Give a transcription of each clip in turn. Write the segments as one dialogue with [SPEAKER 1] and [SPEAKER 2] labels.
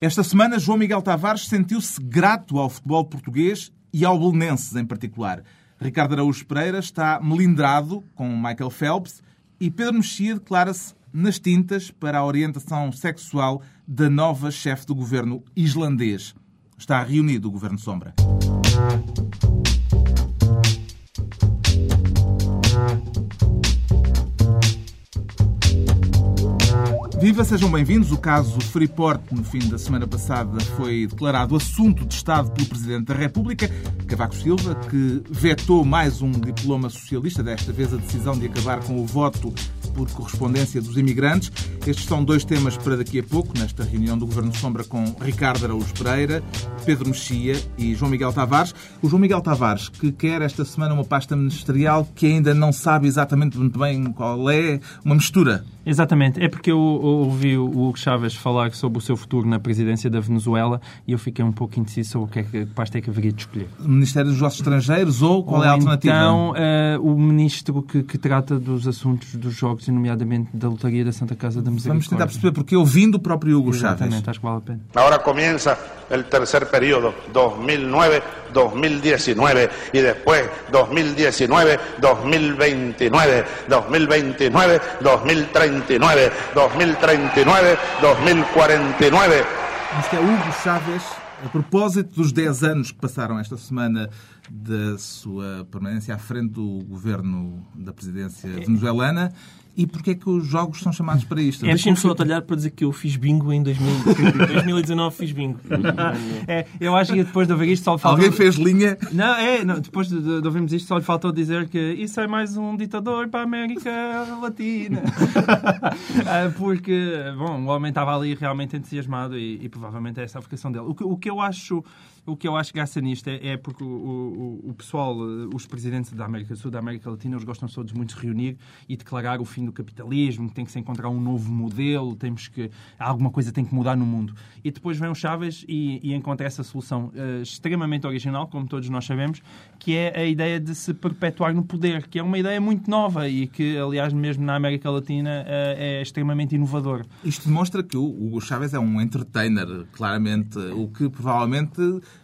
[SPEAKER 1] Esta semana, João Miguel Tavares sentiu-se grato ao futebol português e ao belenenses em particular. Ricardo Araújo Pereira está melindrado com Michael Phelps e Pedro Mexia declara-se nas tintas para a orientação sexual da nova chefe do governo islandês. Está reunido o governo Sombra. Viva, sejam bem-vindos. O caso Freeport, no fim da semana passada, foi declarado assunto de Estado pelo Presidente da República, Cavaco Silva, que vetou mais um diploma socialista, desta vez a decisão de acabar com o voto por correspondência dos imigrantes. Estes são dois temas para daqui a pouco, nesta reunião do Governo Sombra com Ricardo Araújo Pereira, Pedro Mexia e João Miguel Tavares. O João Miguel Tavares, que quer esta semana uma pasta ministerial que ainda não sabe exatamente muito bem qual é, uma mistura
[SPEAKER 2] Exatamente. É porque eu ouvi o Hugo Chávez falar sobre o seu futuro na presidência da Venezuela e eu fiquei um pouco indeciso sobre o que é que pasta é que haveria de escolher.
[SPEAKER 1] O Ministério dos Jogos Estrangeiros ou qual ou é a alternativa?
[SPEAKER 2] Então, uh, o ministro que, que, trata dos assuntos dos jogos, e nomeadamente da lotaria da Santa Casa da Misericórdia.
[SPEAKER 1] Vamos tentar perceber porque ouvindo o próprio Hugo
[SPEAKER 2] Exatamente,
[SPEAKER 1] Chávez.
[SPEAKER 2] Exatamente, acho que vale a pena.
[SPEAKER 3] Agora começa o terceiro período, 2009-2019 e depois 2019-2029, 2029-2030. 2029, 2039, 2049.
[SPEAKER 1] Isto é Hugo Chávez, a propósito dos 10 anos que passaram esta semana da sua permanência à frente do governo da presidência venezuelana e porquê é que os jogos são chamados para isto?
[SPEAKER 4] É, Deixem-me só atalhar para dizer que eu fiz bingo em 2000, 2019. fiz bingo.
[SPEAKER 2] é, eu acho que depois de ouvir isto só lhe
[SPEAKER 1] faltou... Alguém fez linha?
[SPEAKER 2] Não, é, não, depois de, de, ouvirmos isto só lhe faltou dizer que isso é mais um ditador para a América Latina. Ah, porque, bom, o homem estava ali realmente entusiasmado e, e provavelmente é essa a vocação dele. O que, o que eu acho o que eu acho graça nisto é, é porque o, o, o, pessoal, eh, os presidentes da América do Sul, da América Latina, eles gostam todos muito de se reunir e declarar o fim do capitalismo, tem que se encontrar um novo modelo, temos que alguma coisa tem que mudar no mundo. E depois vem o Chávez e, e encontra essa solução uh, extremamente original, como todos nós sabemos, que é a ideia de se perpetuar no poder, que é uma ideia muito nova e que, aliás, mesmo na América Latina uh, é extremamente inovador.
[SPEAKER 1] Isto demonstra que o Hugo Chávez é um entertainer, claramente, o que provavelmente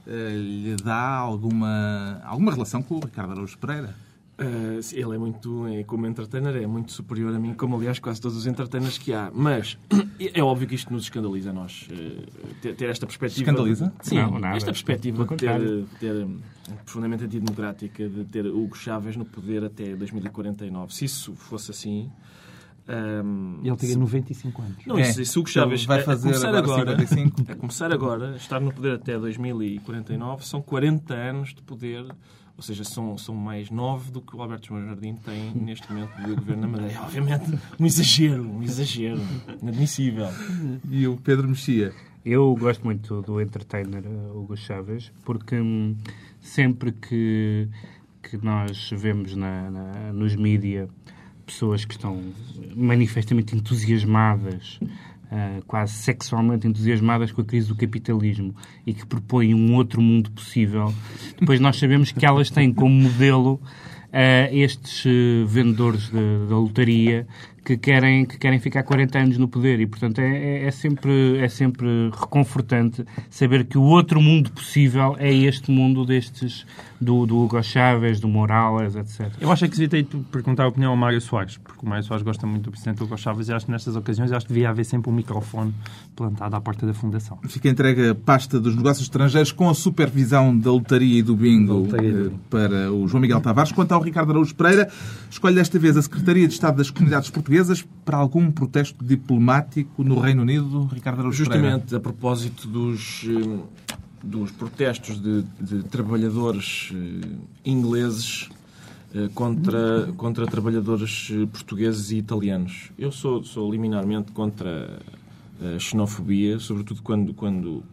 [SPEAKER 1] lhe dá alguma, alguma relação com o Ricardo Araújo Pereira?
[SPEAKER 4] Uh, ele é muito, é, como entertainer, é muito superior a mim, como aliás quase todos os entertainers que há. Mas é óbvio que isto nos escandaliza a nós. Uh, ter, ter, esta perspectiva.
[SPEAKER 1] Escandaliza?
[SPEAKER 4] Sim, não, nada. esta perspectiva de ter, ter, profundamente antidemocrática de ter Hugo Chávez no poder até 2049. Se isso fosse assim,
[SPEAKER 2] um, ele tem 95 anos.
[SPEAKER 4] Não, é. se Hugo Chaves vai fazer a começar agora, agora a começar agora, estar no poder até 2049, são 40 anos de poder, ou seja, são, são mais 9 do que o Alberto João Jardim tem neste momento de governo na Madeira. Obviamente, um exagero, um exagero, inadmissível.
[SPEAKER 1] E o Pedro Mexia?
[SPEAKER 5] Eu gosto muito do entertainer uh, Hugo Chaves, porque hum, sempre que, que nós vemos na, na nos mídias pessoas que estão manifestamente entusiasmadas, uh, quase sexualmente entusiasmadas com a crise do capitalismo e que propõem um outro mundo possível, depois nós sabemos que elas têm como modelo uh, estes uh, vendedores da lotaria que querem, que querem ficar 40 anos no poder e, portanto, é, é, é, sempre, é sempre reconfortante saber que o outro mundo possível é este mundo destes, do, do Hugo Chávez, do Morales, etc.
[SPEAKER 2] Eu acho que devia ter perguntar a opinião ao Mário Soares, porque o Mário Soares gosta muito do presidente Hugo Chávez e acho que nestas ocasiões acho que devia haver sempre um microfone plantado à porta da Fundação.
[SPEAKER 1] Fica entregue a pasta dos negócios estrangeiros com a supervisão da lotaria e do bingo. Eh, para o João Miguel Tavares. Quanto ao Ricardo Araújo Pereira, escolhe desta vez a Secretaria de Estado das Comunidades Portuguesas portuguesas para algum protesto diplomático no Reino Unido, Ricardo Araújo
[SPEAKER 4] Justamente
[SPEAKER 1] Pereira?
[SPEAKER 4] a propósito dos, eh, dos protestos de, de trabalhadores eh, ingleses eh, contra, contra trabalhadores portugueses e italianos. Eu sou, sou liminarmente contra a xenofobia, sobretudo quando, quando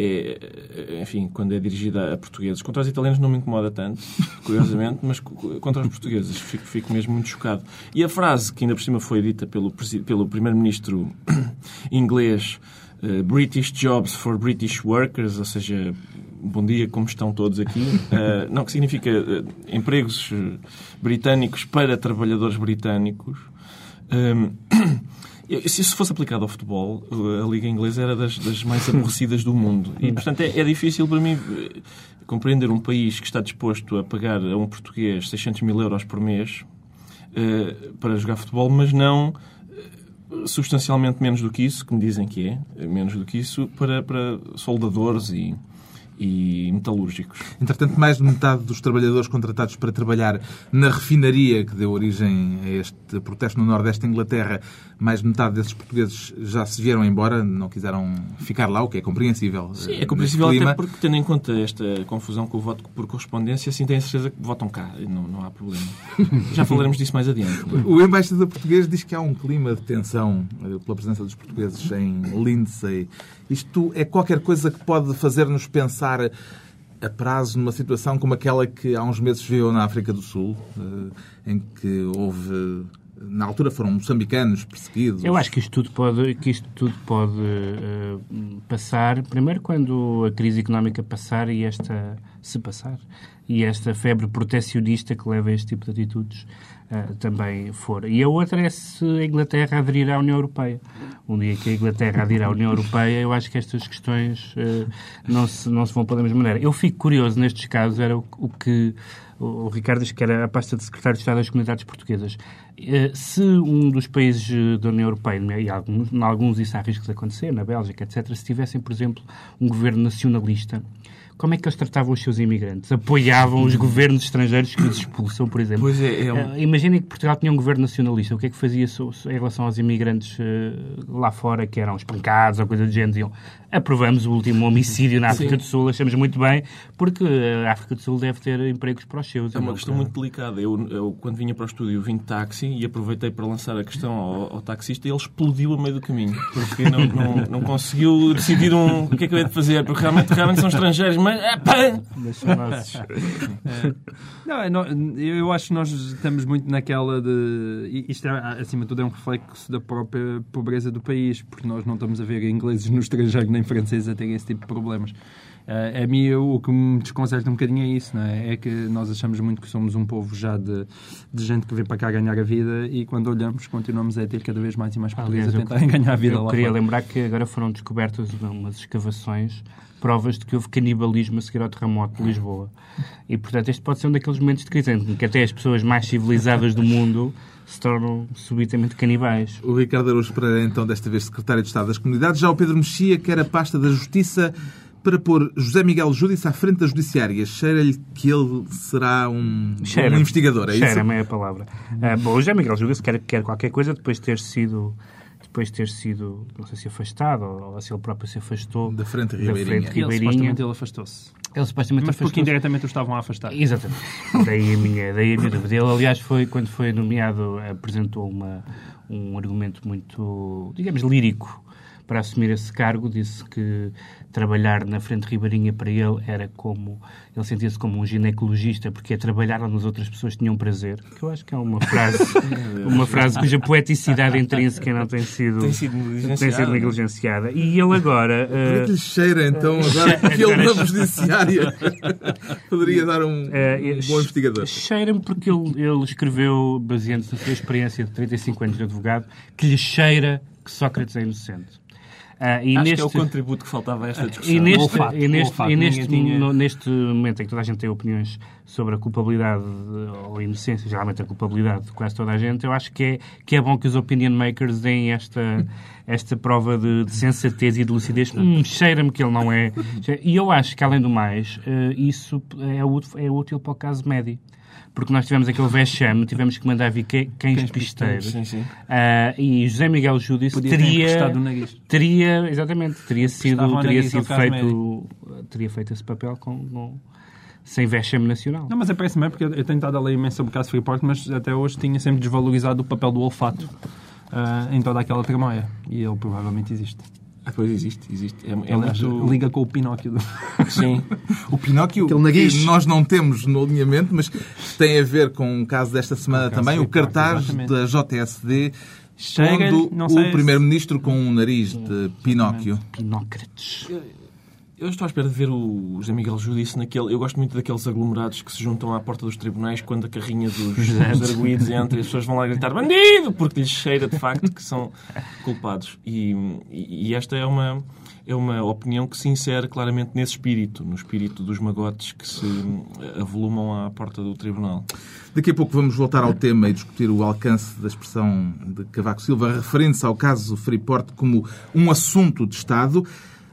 [SPEAKER 4] é, enfim, quando é dirigida a portugueses. Contra os italianos não me incomoda tanto, curiosamente, mas contra os portugueses fico, fico mesmo muito chocado. E a frase que ainda por cima foi dita pelo, pelo primeiro-ministro inglês, uh, British Jobs for British Workers, ou seja, bom dia, como estão todos aqui, uh, não, que significa uh, empregos britânicos para trabalhadores britânicos. Um, Se isso fosse aplicado ao futebol, a Liga Inglesa era das, das mais aborrecidas do mundo. E, portanto, é, é, difícil para mim eh, compreender um país que está disposto a pagar a um português 600 mil euros por mês uh, para jogar futebol, mas não uh, substancialmente menos do que isso, que me dizem que é, menos do que isso, para, para soldadores e, e metalúrgicos.
[SPEAKER 1] Entretanto, mais de metade dos trabalhadores contratados para trabalhar na refinaria que deu origem a este protesto no Nordeste da Inglaterra, mais de metade desses portugueses já se vieram embora, não quiseram ficar lá, o que é compreensível.
[SPEAKER 4] Sim, é compreensível até porque, tendo em conta esta confusão com o voto por correspondência, assim tenho a certeza que votam cá, não, não há problema. já falaremos disso mais adiante.
[SPEAKER 1] O embaixador português diz que há um clima de tensão eh, pela presença dos portugueses em Lindsay. Isto é qualquer coisa que pode fazer-nos pensar a prazo numa situação como aquela que há uns meses veio na África do Sul, eh, em que houve na altura foram moçambicanos perseguidos.
[SPEAKER 5] Eu acho que isto tudo pode, que isto tudo pode uh, passar, primeiro quando a crise económica passar e esta se passar, e esta febre protecionista que leva a este tipo de atitudes uh, também for. E a outra é se a Inglaterra aderir à União Europeia. Um dia que a Inglaterra aderir à União Europeia, eu acho que estas questões uh, não, se, não se vão pôr da mesma maneira. Eu fico curioso nestes casos, era o, o que o Ricardo diz que era a pasta de secretário de Estado das Comunidades Portuguesas. Eh, se um dos países da União Europeia, e alguns, em alguns isso há riscos de acontecer, na Bélgica, etc., se tivessem, por exemplo, um governo nacionalista, como é que eles tratavam os seus imigrantes? Apoiavam os governos estrangeiros que os expulsam, por exemplo?
[SPEAKER 4] Pois é, é um...
[SPEAKER 5] Eh, imaginem que Portugal tinha um governo nacionalista. O que é que fazia em relação aos imigrantes eh, lá fora, que eram espancados ou coisa do género? Diziam, aprovamos o último homicídio na África Sim. do Sul, achamos muito bem, porque a África do Sul deve ter empregos para os seus.
[SPEAKER 4] É uma questão muito delicada. Eu, eu, quando vinha para o estúdio, vim de táxi e aproveitei para lançar a questão ao, ao taxista e ele explodiu a meio do caminho, porque não, não, não conseguiu decidir um, o que é que eu ia fazer, porque realmente, realmente são estrangeiros, mas...
[SPEAKER 2] É, não, eu acho que nós estamos muito naquela de. Isto, é, acima de tudo, é um reflexo da própria pobreza do país, porque nós não estamos a ver ingleses no estrangeiro nem franceses a terem esse tipo de problemas. Uh, a mim, o que me desconcerta um bocadinho é isso, não é? É que nós achamos muito que somos um povo já de, de gente que vem para cá ganhar a vida e quando olhamos continuamos a ter cada vez mais e mais portugueses a tentarem ganhar a vida
[SPEAKER 5] eu
[SPEAKER 2] lá.
[SPEAKER 5] Eu queria fora. lembrar que agora foram descobertas umas escavações provas de que houve canibalismo a seguir ao terremoto de Lisboa. E, portanto, este pode ser um daqueles momentos de crise em que até as pessoas mais civilizadas do mundo se tornam subitamente canibais.
[SPEAKER 1] O Ricardo Araújo Pereira, então, desta vez secretário de Estado das Comunidades. Já o Pedro Mexia quer a pasta da Justiça para pôr José Miguel Júdice à frente da Judiciária. Cheira-lhe que ele será um, um investigador, é
[SPEAKER 5] isso? Cheira-me é a palavra. Uh, bom, José Miguel Júdice quer, quer qualquer coisa depois de ter sido depois de ter sido, não sei se afastado ou se ele próprio se afastou
[SPEAKER 1] da frente ribeirinha. Da frente
[SPEAKER 2] ribeirinha. Ele, supostamente ele afastou-se.
[SPEAKER 5] Ele supostamente
[SPEAKER 2] Mas porque indiretamente o estavam a afastar.
[SPEAKER 5] Exatamente. daí a minha, daí a minha dúvida. Ele, aliás, foi, quando foi nomeado, apresentou uma, um argumento muito, digamos, lírico para assumir esse cargo, disse que trabalhar na frente ribeirinha para ele era como ele sentia-se como um ginecologista porque a trabalhar onde as outras pessoas tinham prazer. Que eu acho que é uma frase uma frase cuja poeticidade intrínseca não tem sido
[SPEAKER 4] tem sido negligenciada, tem sido
[SPEAKER 5] negligenciada. e ele agora
[SPEAKER 1] uh, que lhe cheira então agora que ele na judiciária? Poderia dar um, uh, um bom investigador.
[SPEAKER 5] cheira-me porque ele, ele escreveu baseando-se na sua experiência de 35 anos de advogado que lhe cheira que Sócrates é inocente
[SPEAKER 4] Uh, e Acho neste... que é o contributo que faltava a esta discussão.
[SPEAKER 5] E neste, olfato, e neste, olfato, e neste, tinha... no, neste momento em que toda a gente tem opiniões sobre a culpabilidade ou a inocência, geralmente a culpabilidade de quase toda a gente, eu acho que é, que é bom que os opinion makers deem esta, esta prova de, de sensatez e de lucidez. Hum, cheira-me que ele não é. E eu acho que, além do mais, uh, isso é útil, é útil para o caso médio porque nós tivemos aquele vexame, tivemos que mandar vir cães, pisteiros. Sim, sim. Uh, e José Miguel Júdice teria, teria, exatamente, teria sido, teria sido feito, teria feito esse papel com, com sem vexame nacional.
[SPEAKER 2] Não, mas é péssimo, é porque eu tenho estado a ler imenso sobre o caso Freeport, mas até hoje tinha sempre desvalorizado o papel do olfato uh, em toda aquela tramóia. E ele provavelmente existe.
[SPEAKER 4] Ah, pois existe, existe. É, é muito...
[SPEAKER 2] Liga com o Pinóquio. Do...
[SPEAKER 1] Sim. o Pinóquio que nós não temos no alinhamento, mas tem a ver com um caso desta semana também, o cartaz exatamente. da JSD Chega, o primeiro-ministro com um nariz de Pinóquio.
[SPEAKER 5] Pinócrates.
[SPEAKER 4] Eu estou à espera de ver o José Miguel Judice naquele. Eu gosto muito daqueles aglomerados que se juntam à porta dos tribunais quando a carrinha dos, dos arguídos entra e as pessoas vão lá gritar bandido! Porque lhes cheira de facto que são culpados. E, e, e esta é uma, é uma opinião que se insere claramente nesse espírito, no espírito dos magotes que se avolumam à porta do tribunal.
[SPEAKER 1] Daqui a pouco vamos voltar ao tema e discutir o alcance da expressão de Cavaco Silva, referente-se ao caso Freeport como um assunto de Estado.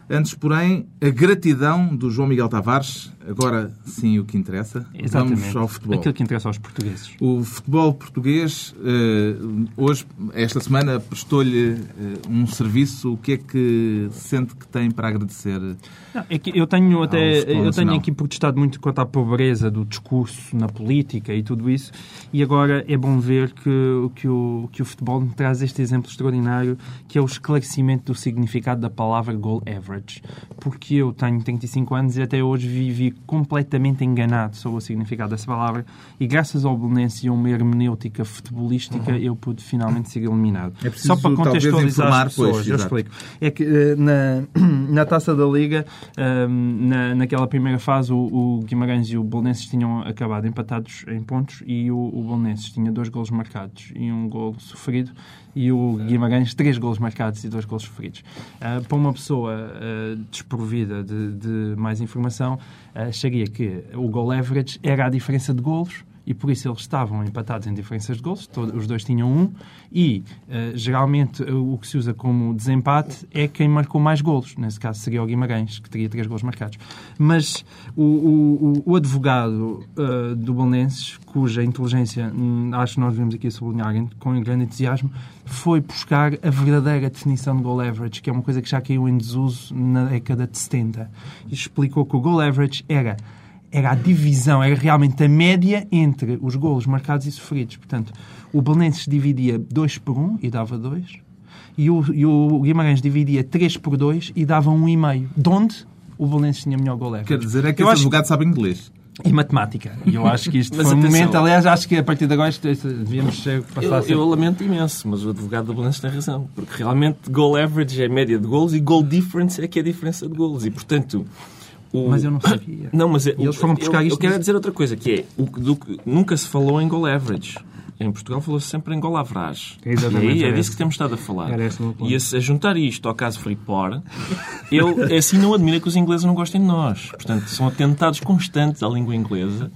[SPEAKER 1] Antes, porém, a gratidão do João Miguel Tavares. Agora sim o que interessa.
[SPEAKER 2] Exatamente.
[SPEAKER 1] Vamos ao futebol.
[SPEAKER 2] Aquilo que interessa aos portugueses.
[SPEAKER 1] O futebol português, eh, hoje, esta semana, prestou-lhe eh, um serviço. O que é que sente que tem para agradecer?
[SPEAKER 2] Não, é eu tenho até eu tenho aqui protestado muito quanto à pobreza do discurso na política e tudo isso e agora é bom ver que, que, o, que o futebol me traz este exemplo extraordinário que é o esclarecimento do significado da palavra goal average porque eu tenho 35 anos e até hoje vivi completamente enganado sobre o significado dessa palavra e graças ao Belenense e a uma hermenêutica futebolística eu pude finalmente ser eliminado.
[SPEAKER 1] Uhum. É preciso,
[SPEAKER 2] Só para contextualizar as pessoas,
[SPEAKER 1] pois,
[SPEAKER 2] eu explico. É que eh, na, na Taça da Liga, ehm, na, naquela primeira fase, o, o Guimarães e o Bolonenses tinham acabado empatados em pontos e o, o tinha dois golos marcados e um golo sofrido e o Guimarães três golos marcados e dois golos sofridos. Ah, para uma pessoa ah, desprovida de, de mais informação, ah, acharia que o goal average era a diferença de golos e por isso eles estavam empatados em diferenças de gols, os dois tinham um, e eh, geralmente eh, o que se usa como desempate é quem marcou mais golos, nesse caso seria o Guimarães, que teria três golos marcados. Mas o, o, o- advogado eh, do Bolonenses, cuja inteligência, hum, acho que nós devemos aqui sublinhar com grande entusiasmo, foi buscar a verdadeira definição de goal average, que é uma coisa que já caiu em desuso na década de 70, e explicou que o goal average era era a divisão, era realmente a média entre os golos marcados e sofridos. Portanto, o Belenenses dividia 2 por 1 e dava 2, e o, e o Guimarães dividia 3 por 2 e dava 1,5. De onde o Belenenses tinha melhor gol average.
[SPEAKER 1] Quer dizer, é que
[SPEAKER 2] Eu
[SPEAKER 1] esse
[SPEAKER 2] acho-
[SPEAKER 1] advogado sabe inglês.
[SPEAKER 2] E matemática. E eu acho que isto
[SPEAKER 4] Mas
[SPEAKER 2] foi um momento, aliás, acho que a partir de agora isto, isto devíamos ser, passar a
[SPEAKER 4] Eu,
[SPEAKER 2] ser...
[SPEAKER 4] eu lamento imenso, mas o advogado da Belenenses tem razão. Porque realmente goal average é a média de gols e goal difference é que é a diferença de gols. E, portanto... o-
[SPEAKER 2] Mas eu não sabia.
[SPEAKER 4] Não, mas é,
[SPEAKER 2] E eles foram buscar
[SPEAKER 4] eu,
[SPEAKER 2] isto
[SPEAKER 4] eu quero
[SPEAKER 2] de-
[SPEAKER 4] dizer outra coisa, que é o do que nunca se falou em goal average. Em Portugal falou-se sempre em goal average.
[SPEAKER 5] Exatamente,
[SPEAKER 4] e aí é
[SPEAKER 5] era
[SPEAKER 4] disso que temos estado a falar. E a, a juntar isto ao caso Freeport, eu assim não admira que os ingleses não gostem de nós. Portanto, são atentados constantes à língua inglesa.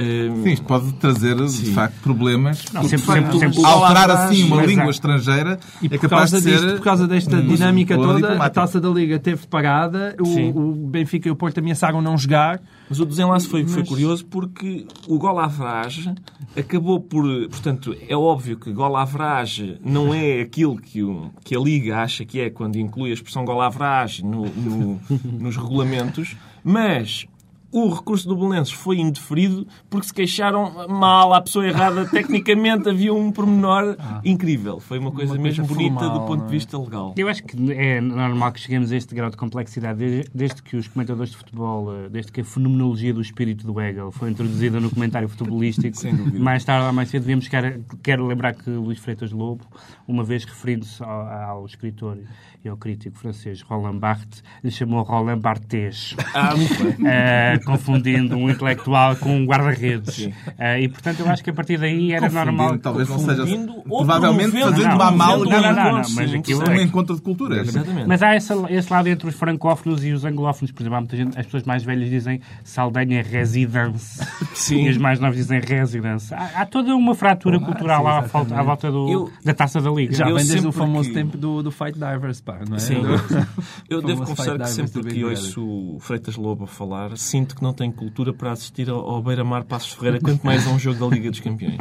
[SPEAKER 4] Hum,
[SPEAKER 1] Sim, isto pode trazer, de
[SPEAKER 4] Sim.
[SPEAKER 1] facto, problemas.
[SPEAKER 5] Não,
[SPEAKER 1] porque,
[SPEAKER 5] sempre-
[SPEAKER 1] de facto,
[SPEAKER 5] sempre- sempre-
[SPEAKER 1] alterar assim uma língua
[SPEAKER 5] mas-
[SPEAKER 1] estrangeira
[SPEAKER 2] E
[SPEAKER 1] é
[SPEAKER 2] por
[SPEAKER 1] capaz
[SPEAKER 2] causa,
[SPEAKER 1] de ser...
[SPEAKER 2] disto, por causa desta
[SPEAKER 1] um
[SPEAKER 2] dinâmica toda, a
[SPEAKER 1] diplomático.
[SPEAKER 2] taça da Liga teve parada, o, o Benfica e o Porto ameaçaram não jogar.
[SPEAKER 4] Mas o desenlace foi, foi
[SPEAKER 2] Mas-
[SPEAKER 4] curioso porque o gol average acabou por... Portanto, é óbvio que gol average não é aquilo que, o- que a Liga acha que é quando inclui a expressão gol average no, no- nos regulamentos, mas... O recurso do Belenenses foi indeferido porque se queixaram mal à pessoa errada. Tecnicamente havia um pormenor incrível. Foi uma coisa
[SPEAKER 2] Uma coisa
[SPEAKER 4] mesmo bonita do ponto
[SPEAKER 2] não
[SPEAKER 4] de
[SPEAKER 2] é?
[SPEAKER 4] vista legal.
[SPEAKER 5] Eu acho que é normal que cheguemos a este grau de complexidade desde, que os comentadores de futebol, eh, desde que a fenomenologia do espírito do Hegel foi introduzida no comentário futebolístico. Mais tarde ou mais cedo devíamos chegar. Quero lembrar que Luís Freitas Lobo, uma vez referindo-se ao, ao escritor e ao crítico francês Roland Barthes, lhe chamou Roland Barthes.
[SPEAKER 4] Ah, muito bem.
[SPEAKER 5] confundindo um intelectual com um guarda-redes.
[SPEAKER 4] Sim.
[SPEAKER 5] Eh, e, portanto, eu acho que a partir daí era normal.
[SPEAKER 1] talvez não seja...
[SPEAKER 4] Confundindo ou
[SPEAKER 1] Provavelmente fazendo uma amálgama
[SPEAKER 5] não, não, não, mas
[SPEAKER 4] sim,
[SPEAKER 5] aquilo
[SPEAKER 1] um
[SPEAKER 5] é-
[SPEAKER 1] encontro de culturas.
[SPEAKER 4] Exatamente.
[SPEAKER 5] Mas há esse, esse lado entre os francófonos e os anglófonos. Por exemplo, há muita gente, as pessoas mais velhas dizem Saldanha residence.
[SPEAKER 4] Sim.
[SPEAKER 5] E os mais novos dizem residence. Há, há toda uma fratura cultural à, volta, à volta do,
[SPEAKER 4] Eu-
[SPEAKER 5] da taça da Liga.
[SPEAKER 2] Já
[SPEAKER 4] Eu
[SPEAKER 2] vem desde o famoso
[SPEAKER 4] que-
[SPEAKER 2] tempo do, do Fight Divers, pá, não é?
[SPEAKER 4] Sim.
[SPEAKER 2] Do-
[SPEAKER 4] Eu devo confessar que sempre que ouço o Freitas Lobo a falar, sinto que não tenho cultura para assistir ao, ao Beira-Mar Passos Ferreira, quanto mais a um jogo da Liga dos Campeões.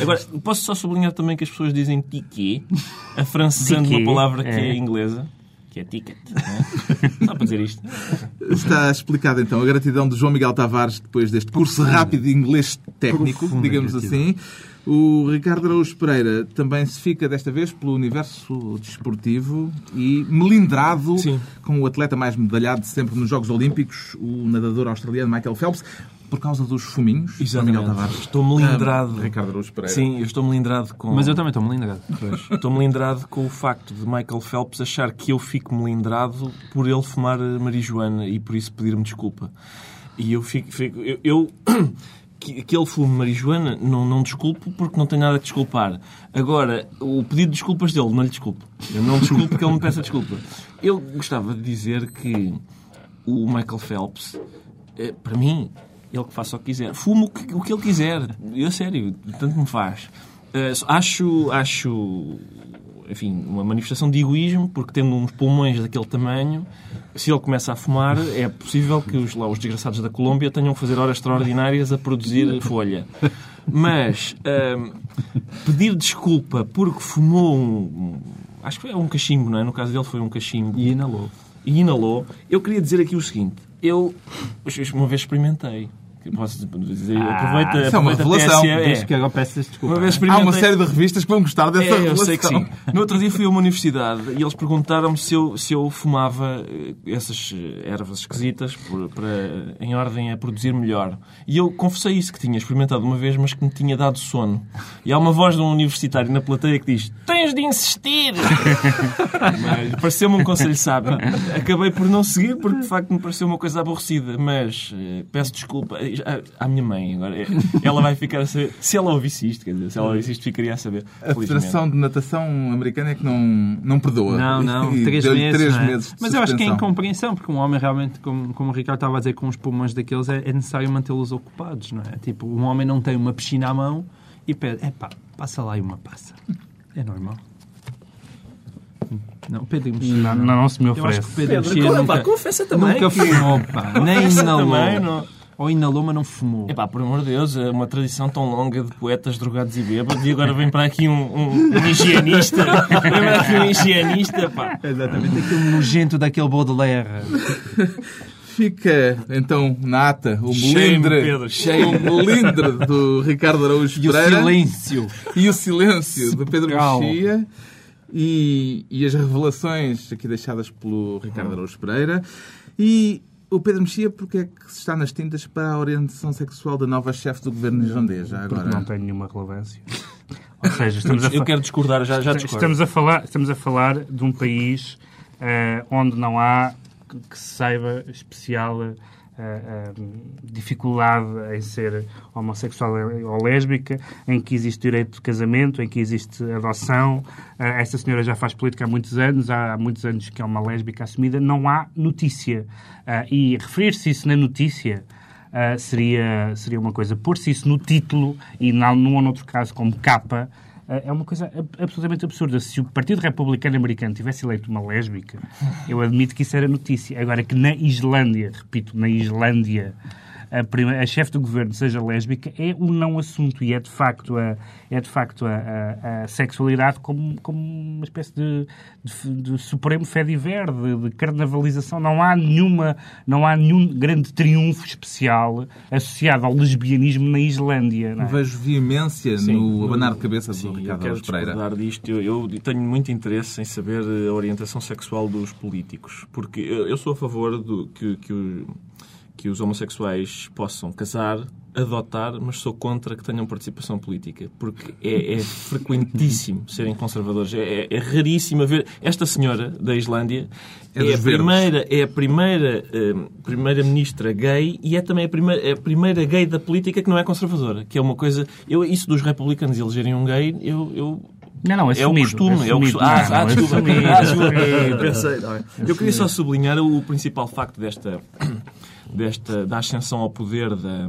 [SPEAKER 4] Agora, posso só sublinhar também que as pessoas dizem tiquet, afrancesando uma palavra que é,
[SPEAKER 5] é.
[SPEAKER 4] inglesa, que é ticket. não é? Só para dizer isto.
[SPEAKER 1] Está explicado então a gratidão de João Miguel Tavares depois deste curso rápido de inglês técnico,
[SPEAKER 2] Profunda
[SPEAKER 1] digamos
[SPEAKER 2] gratidão.
[SPEAKER 1] assim. O Ricardo Araújo Pereira também se fica desta vez pelo universo desportivo e melindrado
[SPEAKER 4] Sim.
[SPEAKER 1] com o atleta mais medalhado de sempre nos Jogos Olímpicos, o nadador australiano Michael Phelps. por causa dos fuminhos?
[SPEAKER 4] Exatamente.
[SPEAKER 1] Miguel Tavares.
[SPEAKER 4] Estou melindrado.
[SPEAKER 1] Ah, Ricardo Araújo Pereira.
[SPEAKER 4] Sim, eu estou melindrado com.
[SPEAKER 2] Mas eu também estou melindrado.
[SPEAKER 4] Pois. Estou melindrado com o facto de Michael Phelps achar que eu fico melindrado por ele fumar marijuana e por isso pedir-me desculpa. E eu fico. fico- eu, eu- que, que ele fume marijuana não, não desculpo porque não tenho nada a desculpar. Agora, o pedido de desculpas dele, não lhe desculpo. Eu não desculpo que ele me peça desculpa. Eu gostava de dizer que o Michael Phelps, eh, para mim, ele que faça o que quiser. Fuma o que, o que ele quiser. Eu, sério, tanto me faz. Eh, acho, acho, enfim, uma manifestação de egoísmo, porque tendo uns pulmões daquele tamanho, se ele começa a fumar, é possível que os, lá, os desgraçados da Colômbia tenham que fazer horas extraordinárias a produzir folha. Mas ahm, pedir desculpa porque fumou um, um- Acho que é um cachimbo, não é? No caso dele foi um cachimbo
[SPEAKER 2] E inalou.
[SPEAKER 4] e inalou. Eu queria dizer aqui o seguinte: eu uma vez experimentei. Posso dizer, aproveita,
[SPEAKER 1] isso é uma revelação.
[SPEAKER 4] é.
[SPEAKER 2] Que agora peças desculpa.
[SPEAKER 4] Uma vez
[SPEAKER 1] Há uma série de revistas que vão gostar dessa
[SPEAKER 4] É, eu
[SPEAKER 1] revelação.
[SPEAKER 4] sei que sim. No outro dia fui a uma universidade e eles perguntaram-me se eu, se eu fumava eh, essas eh, ervas esquisitas por- para, em ordem a produzir melhor. E eu confessei isso, que tinha experimentado uma vez, mas que me tinha dado sono. E há uma voz de um universitário na plateia que diz tens de insistir! mas pareceu-me um conselho sábio. Acabei por não seguir porque de facto me pareceu uma coisa aborrecida. Mas eh, peço desculpa à, à minha mãe. Agora, eh, ela vai ficar a saber. Se ela ouvisse isto, quer dizer, se ela ouvisse isto, ficaria a saber.
[SPEAKER 1] A. Federação de Natação Americana é que não, não perdoa.
[SPEAKER 2] Não, não,
[SPEAKER 1] E
[SPEAKER 2] três meses.
[SPEAKER 1] três
[SPEAKER 2] não é?
[SPEAKER 1] meses
[SPEAKER 2] Mas eu acho que é incompreensão, porque um homem realmente, como, como o Ricardo estava a dizer, com os pulmões daqueles, é, é necessário mantê-los ocupados, não é? Tipo, um homem não tem uma piscina à mão e pede, epá, passa lá e uma passa. É normal. Não, Pedro Mexia.
[SPEAKER 5] Não, não, não se me
[SPEAKER 2] Eu acho que o
[SPEAKER 5] oferece.
[SPEAKER 2] Pedro,
[SPEAKER 4] Pedro,
[SPEAKER 2] Mexia
[SPEAKER 4] co-
[SPEAKER 2] nunca,
[SPEAKER 4] pá, confessa também
[SPEAKER 2] nunca fumou, pá. Nem inalou.
[SPEAKER 4] também, não-
[SPEAKER 2] Ou inalou, mas não fumou.
[SPEAKER 4] Epá, por amor de Deus, é uma tradição tão longa de poetas drogados e bêbados e agora vem para aqui um, um, um higienista. Vem para aqui um higienista, pá.
[SPEAKER 2] Exatamente aquele nojento daquele Baudelaire.
[SPEAKER 1] Fica, então, na ata, o melindre, o melindre do Ricardo Araújo
[SPEAKER 2] E o
[SPEAKER 1] Pereira
[SPEAKER 2] silêncio.
[SPEAKER 1] e o silêncio do Pedro. Mexia e, e as revelações aqui deixadas pelo Ricardo Araújo Pereira e o Pedro Mexia porque é que se está nas tintas para a orientação sexual da nova chefe do governo irlandês já
[SPEAKER 5] Porque
[SPEAKER 1] agora.
[SPEAKER 5] não tem nenhuma relevância. Ou seja, estamos a,
[SPEAKER 4] Eu quero discordar, já, já discordo.
[SPEAKER 5] estamos a, falar, estamos a falar de um país eh, onde não há que, se saiba especial eh, dificuldade em ser homossexual ou lésbica, em que existe direito de casamento, em que existe adoção. Eh, esta senhora já faz política há muitos anos, há muitos anos que é uma lésbica assumida. Não há notícia. Eh, e referir-se isso na notícia seria, seria uma coisa. Pôr-se isso no título e não, num ou noutro caso como capa é uma coisa ab- absolutamente absurda. Se o Partido Republicano Americano tivesse eleito uma lésbica, eu admito que isso era notícia. Agora que na Islândia, repito, na Islândia, a, prima- a chefe do governo seja lésbica é um não assunto e é de facto a, é de facto a, a- a sexualidade como, como uma espécie de, de, de supremo fé de, de carnavalização. Não há nenhuma, não há nenhum grande triunfo especial associado ao lesbianismo na Islândia. Não é?
[SPEAKER 1] Vejo veemência
[SPEAKER 4] Sim,
[SPEAKER 1] no abanar de cabeça
[SPEAKER 4] Sim,
[SPEAKER 1] do
[SPEAKER 4] eu
[SPEAKER 1] Ricardo
[SPEAKER 4] quero
[SPEAKER 1] Araújo Pereira.
[SPEAKER 4] disto. Eu, eu tenho muito interesse em saber a orientação sexual dos políticos, porque eu, eu sou a favor do, que, que, o- que os homossexuais possam casar, adotar, mas sou contra que tenham participação política, porque é, é frequentíssimo serem conservadores. É, é- é raríssimo ver esta senhora da Islândia
[SPEAKER 1] É
[SPEAKER 4] é, a
[SPEAKER 1] verdes.
[SPEAKER 4] primeira é a primeira eh, primeira ministra gay e é também a primeira, é a primeira gay da política que não é conservadora, que é uma coisa. Eu isso dos republicanos elegerem um gay, eu, eu
[SPEAKER 5] Não, não,
[SPEAKER 4] é o
[SPEAKER 5] assumido,
[SPEAKER 4] costume. É o costume. Ah,
[SPEAKER 5] Não,
[SPEAKER 4] ah, desculpa.
[SPEAKER 5] assumido,
[SPEAKER 4] Ah,
[SPEAKER 5] assumido.
[SPEAKER 4] É? Eu queria só sublinhar o principal facto desta, desta da ascensão ao poder da.